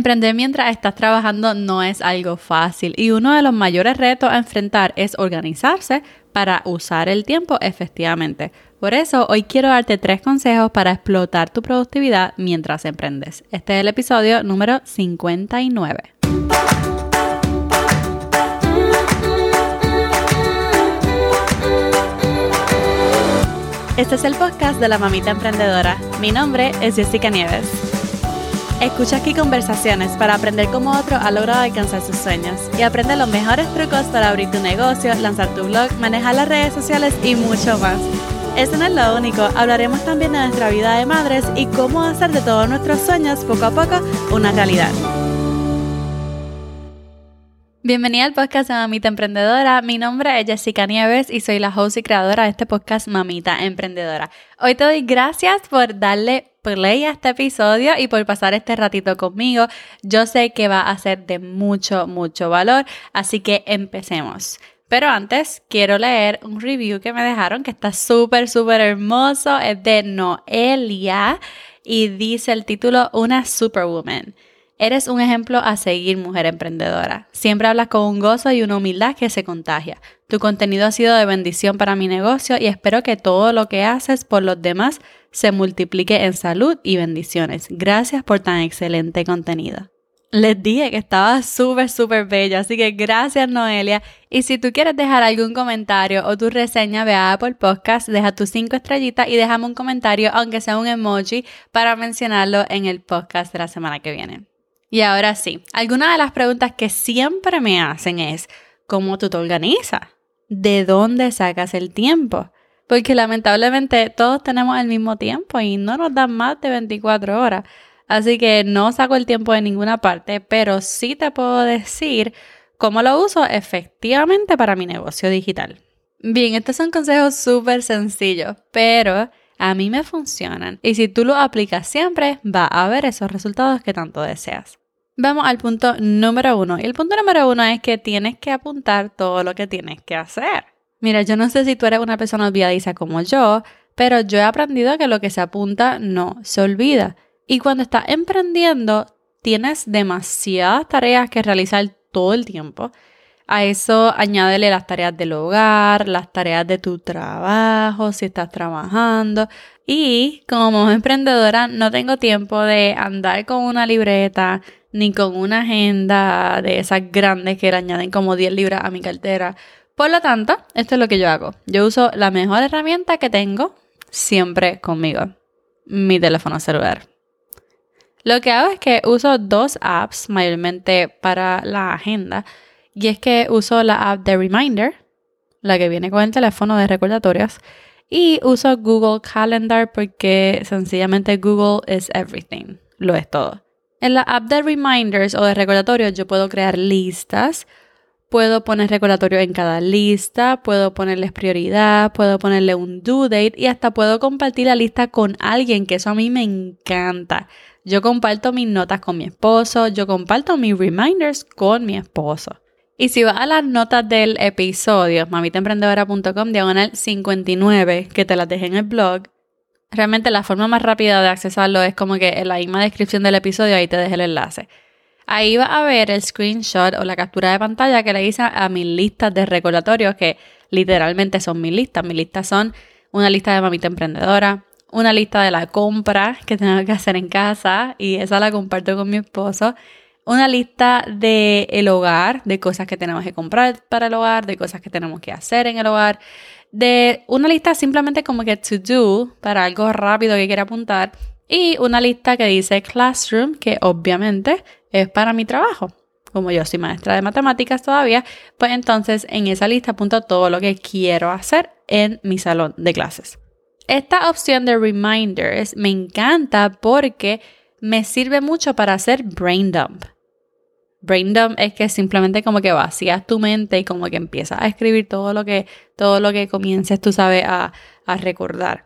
Emprender mientras estás trabajando no es algo fácil y uno de los mayores retos a enfrentar es organizarse para usar el tiempo efectivamente. Por eso hoy quiero darte tres consejos para explotar tu productividad mientras emprendes. Este es el episodio número 59. Este es el podcast de la mamita emprendedora. Mi nombre es Jessica Nieves. Escucha aquí conversaciones para aprender cómo otro ha logrado alcanzar sus sueños y aprende los mejores trucos para abrir tu negocio, lanzar tu blog, manejar las redes sociales y mucho más. Eso no es lo único, hablaremos también de nuestra vida de madres y cómo hacer de todos nuestros sueños poco a poco una realidad. Bienvenida al podcast de Mamita Emprendedora. Mi nombre es Jessica Nieves y soy la host y creadora de este podcast Mamita Emprendedora. Hoy te doy gracias por darle play a este episodio y por pasar este ratito conmigo. Yo sé que va a ser de mucho, mucho valor, así que empecemos. Pero antes quiero leer un review que me dejaron que está súper, súper hermoso. Es de Noelia y dice el título Una Superwoman. Eres un ejemplo a seguir, mujer emprendedora. Siempre hablas con un gozo y una humildad que se contagia. Tu contenido ha sido de bendición para mi negocio y espero que todo lo que haces por los demás se multiplique en salud y bendiciones. Gracias por tan excelente contenido. Les dije que estaba súper, súper bella, así que gracias Noelia. Y si tú quieres dejar algún comentario o tu reseña, ve a Apple Podcast, deja tus cinco estrellitas y déjame un comentario, aunque sea un emoji, para mencionarlo en el podcast de la semana que viene. Y ahora sí, algunas de las preguntas que siempre me hacen es, ¿cómo tú te organizas? ¿De dónde sacas el tiempo? Porque lamentablemente todos tenemos el mismo tiempo y no nos dan más de 24 horas. Así que no saco el tiempo de ninguna parte, pero sí te puedo decir cómo lo uso efectivamente para mi negocio digital. Bien, estos son consejos súper sencillos, pero a mí me funcionan. Y si tú lo aplicas siempre, va a haber esos resultados que tanto deseas. Vamos al punto número uno. Y el punto número uno es que tienes que apuntar todo lo que tienes que hacer. Mira, yo no sé si tú eres una persona olvidadiza como yo, pero yo he aprendido que lo que se apunta no se olvida. Y cuando estás emprendiendo, tienes demasiadas tareas que realizar todo el tiempo. A eso añádele las tareas del hogar, las tareas de tu trabajo, si estás trabajando. Y como emprendedora no tengo tiempo de andar con una libreta, ni con una agenda de esas grandes que le añaden como 10 libras a mi cartera. Por lo tanto, esto es lo que yo hago. Yo uso la mejor herramienta que tengo siempre conmigo, mi teléfono celular. Lo que hago es que uso dos apps mayormente para la agenda. Y es que uso la app de Reminder, la que viene con el teléfono de recordatorios. Y uso Google Calendar porque sencillamente Google is everything. Lo es todo. En la app de reminders o de recordatorios yo puedo crear listas, puedo poner recordatorios en cada lista, puedo ponerles prioridad, puedo ponerle un due date y hasta puedo compartir la lista con alguien, que eso a mí me encanta. Yo comparto mis notas con mi esposo, yo comparto mis reminders con mi esposo. Y si vas a las notas del episodio, mamitaemprendedora.com, diagonal 59, que te las dejé en el blog, Realmente la forma más rápida de accesarlo es como que en la misma descripción del episodio ahí te dejo el enlace. Ahí va a ver el screenshot o la captura de pantalla que le hice a mis listas de recordatorios que literalmente son mis listas. Mis listas son una lista de mamita emprendedora, una lista de la compra que tengo que hacer en casa y esa la comparto con mi esposo. Una lista de el hogar, de cosas que tenemos que comprar para el hogar, de cosas que tenemos que hacer en el hogar de una lista simplemente como que to do para algo rápido que quiera apuntar y una lista que dice classroom que obviamente es para mi trabajo. Como yo soy maestra de matemáticas todavía, pues entonces en esa lista apunto todo lo que quiero hacer en mi salón de clases. Esta opción de reminders me encanta porque me sirve mucho para hacer brain dump. Brain dump es que simplemente como que vacías tu mente y como que empiezas a escribir todo lo que, todo lo que comiences, tú sabes, a, a recordar.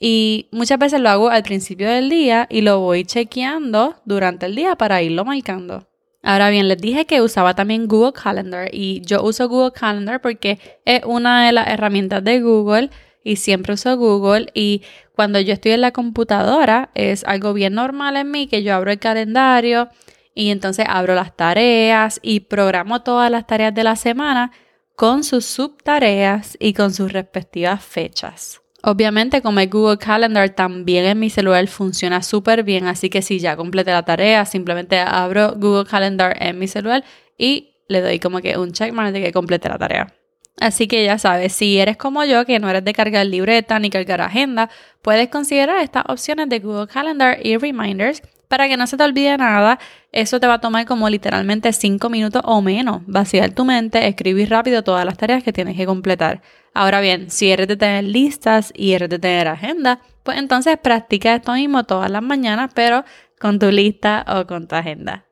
Y muchas veces lo hago al principio del día y lo voy chequeando durante el día para irlo marcando. Ahora bien, les dije que usaba también Google Calendar y yo uso Google Calendar porque es una de las herramientas de Google y siempre uso Google y cuando yo estoy en la computadora es algo bien normal en mí que yo abro el calendario y entonces abro las tareas y programo todas las tareas de la semana con sus subtareas y con sus respectivas fechas. Obviamente, como el Google Calendar, también en mi celular funciona súper bien, así que si ya completé la tarea, simplemente abro Google Calendar en mi celular y le doy como que un checkmark de que complete la tarea. Así que ya sabes, si eres como yo, que no eres de cargar libreta ni cargar agenda, puedes considerar estas opciones de Google Calendar y Reminders para que no se te olvide nada. Eso te va a tomar como literalmente 5 minutos o menos. Vaciar tu mente, escribir rápido todas las tareas que tienes que completar. Ahora bien, si eres de tener listas y eres de tener agenda, pues entonces practica esto mismo todas las mañanas, pero con tu lista o con tu agenda.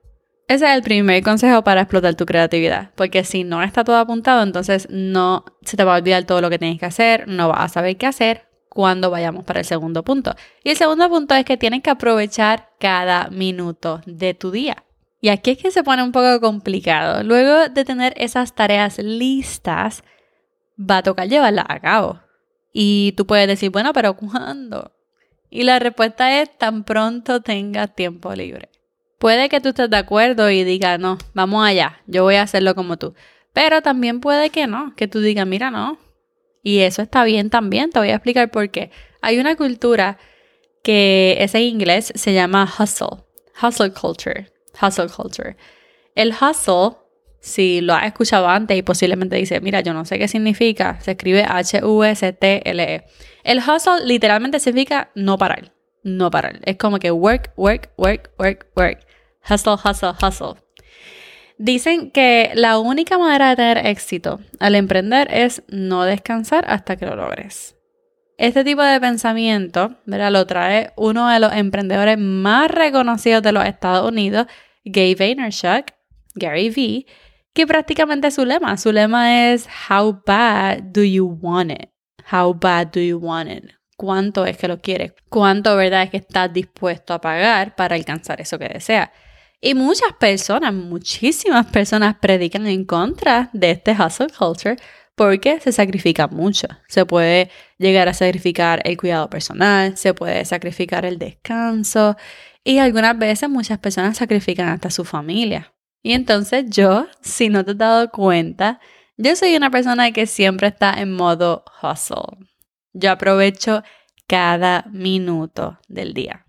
Ese es el primer consejo para explotar tu creatividad, porque si no está todo apuntado, entonces no se te va a olvidar todo lo que tienes que hacer, no vas a saber qué hacer cuando vayamos para el segundo punto. Y el segundo punto es que tienes que aprovechar cada minuto de tu día. Y aquí es que se pone un poco complicado. Luego de tener esas tareas listas, va a tocar llevarlas a cabo. Y tú puedes decir, bueno, pero ¿cuándo? Y la respuesta es tan pronto tengas tiempo libre. Puede que tú estés de acuerdo y digas, no, vamos allá, yo voy a hacerlo como tú. Pero también puede que no, que tú digas, mira, no. Y eso está bien también, te voy a explicar por qué. Hay una cultura que es en inglés, se llama hustle, hustle culture, hustle culture. El hustle, si lo has escuchado antes y posiblemente dices, mira, yo no sé qué significa, se escribe H-U-S-T-L-E. El hustle literalmente significa no parar, no parar. Es como que work, work, work, work, work. Hustle, hustle, hustle. Dicen que la única manera de tener éxito al emprender es no descansar hasta que lo logres. Este tipo de pensamiento ¿verdad? lo trae uno de los emprendedores más reconocidos de los Estados Unidos, Gary Vaynerchuk, Gary V, que prácticamente es su lema. Su lema es How bad do you want it? How bad do you want it? ¿Cuánto es que lo quieres? ¿Cuánto verdad es que estás dispuesto a pagar para alcanzar eso que deseas? Y muchas personas, muchísimas personas predican en contra de este hustle culture porque se sacrifica mucho. Se puede llegar a sacrificar el cuidado personal, se puede sacrificar el descanso y algunas veces muchas personas sacrifican hasta su familia. Y entonces yo, si no te has dado cuenta, yo soy una persona que siempre está en modo hustle. Yo aprovecho cada minuto del día.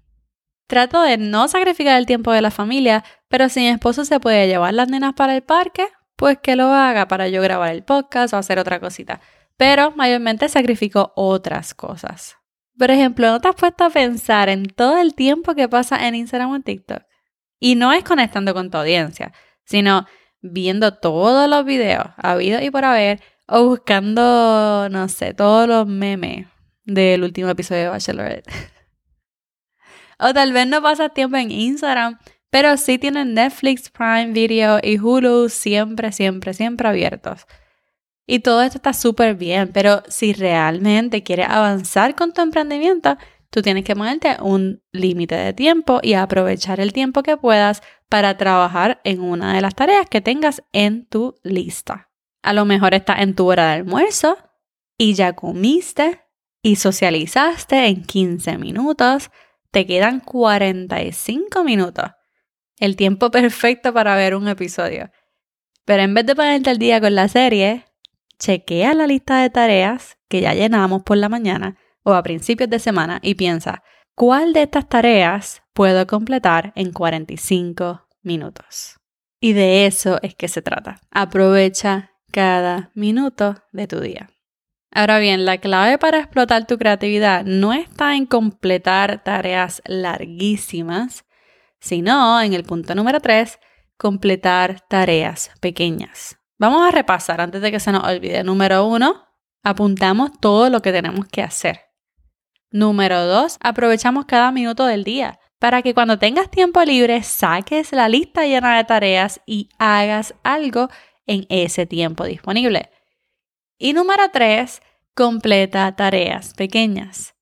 Trato de no sacrificar el tiempo de la familia, pero si mi esposo se puede llevar las nenas para el parque, pues que lo haga para yo grabar el podcast o hacer otra cosita. Pero mayormente sacrifico otras cosas. Por ejemplo, ¿no te has puesto a pensar en todo el tiempo que pasa en Instagram o TikTok? Y no es conectando con tu audiencia, sino viendo todos los videos habido y por haber o buscando, no sé, todos los memes del último episodio de Bachelorette. O tal vez no pasas tiempo en Instagram, pero sí tienen Netflix, Prime Video y Hulu siempre, siempre, siempre abiertos. Y todo esto está súper bien, pero si realmente quieres avanzar con tu emprendimiento, tú tienes que ponerte un límite de tiempo y aprovechar el tiempo que puedas para trabajar en una de las tareas que tengas en tu lista. A lo mejor estás en tu hora de almuerzo y ya comiste y socializaste en 15 minutos te quedan 45 minutos. El tiempo perfecto para ver un episodio. Pero en vez de ponerte el día con la serie, chequea la lista de tareas que ya llenamos por la mañana o a principios de semana y piensa, ¿cuál de estas tareas puedo completar en 45 minutos? Y de eso es que se trata. Aprovecha cada minuto de tu día. Ahora bien, la clave para explotar tu creatividad no está en completar tareas larguísimas, sino en el punto número 3, completar tareas pequeñas. Vamos a repasar antes de que se nos olvide. Número 1, apuntamos todo lo que tenemos que hacer. Número 2, aprovechamos cada minuto del día para que cuando tengas tiempo libre saques la lista llena de tareas y hagas algo en ese tiempo disponible. Y número tres, completa tareas pequeñas.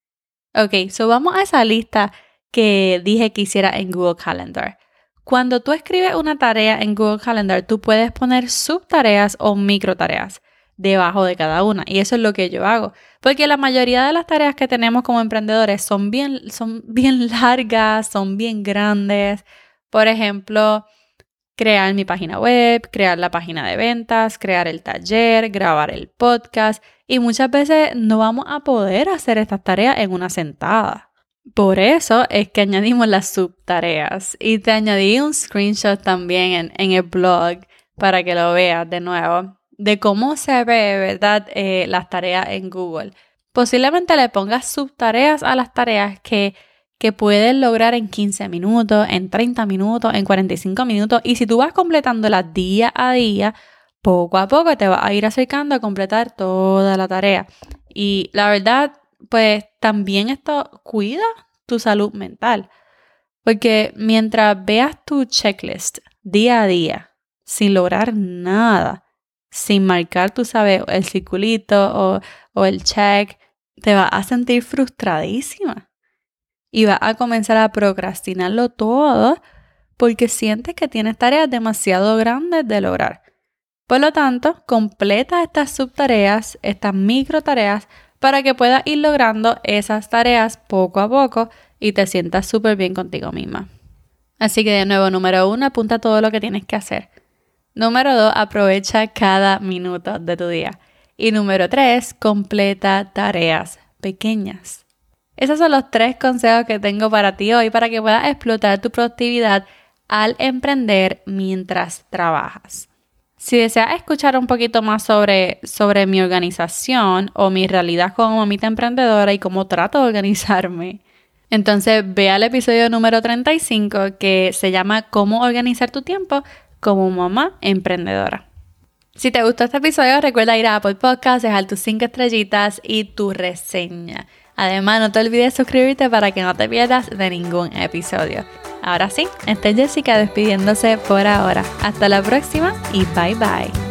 Ok, so vamos a esa lista que dije que hiciera en Google Calendar. Cuando tú escribes una tarea en Google Calendar, tú puedes poner subtareas o microtareas debajo de cada una. Y eso es lo que yo hago. Porque la mayoría de las tareas que tenemos como emprendedores son bien, son bien largas, son bien grandes. Por ejemplo, crear mi página web, crear la página de ventas, crear el taller, grabar el podcast y muchas veces no vamos a poder hacer estas tareas en una sentada. Por eso es que añadimos las subtareas y te añadí un screenshot también en, el blog para que lo veas de nuevo de cómo se ve, ¿verdad? Eh, las tareas en Google. Posiblemente le pongas subtareas a las tareas que, que puedes lograr en 15 minutos, en 30 minutos, en 45 minutos. Y si tú vas completándolas día a día, poco a poco te vas a ir acercando a completar toda la tarea. Y la verdad, pues también esto cuida tu salud mental. Porque mientras veas tu checklist día a día, sin lograr nada, sin marcar, tú sabes, el circulito o, el check, te vas a sentir frustradísima. Y vas a comenzar a procrastinarlo todo porque sientes que tienes tareas demasiado grandes de lograr. Por lo tanto, completa estas subtareas, estas micro tareas, para que puedas ir logrando esas tareas poco a poco y te sientas súper bien contigo misma. Así que de nuevo, número uno, apunta todo lo que tienes que hacer. Número dos, aprovecha cada minuto de tu día. Y número tres, completa tareas pequeñas. Esos son los tres consejos que tengo para ti hoy para que puedas explotar tu productividad al emprender mientras trabajas. Si deseas escuchar un poquito más sobre, sobre mi organización o mi realidad como mamita emprendedora y cómo trato de organizarme, entonces ve al episodio número 35 que se llama Cómo organizar tu tiempo como mamá emprendedora. Si te gustó este episodio, recuerda ir a Apple Podcasts, dejar tus 5 estrellitas y tu reseña. Además, no te olvides suscribirte para que no te pierdas de ningún episodio. Ahora sí, esta es Jessica despidiéndose por ahora. Hasta la próxima y bye bye.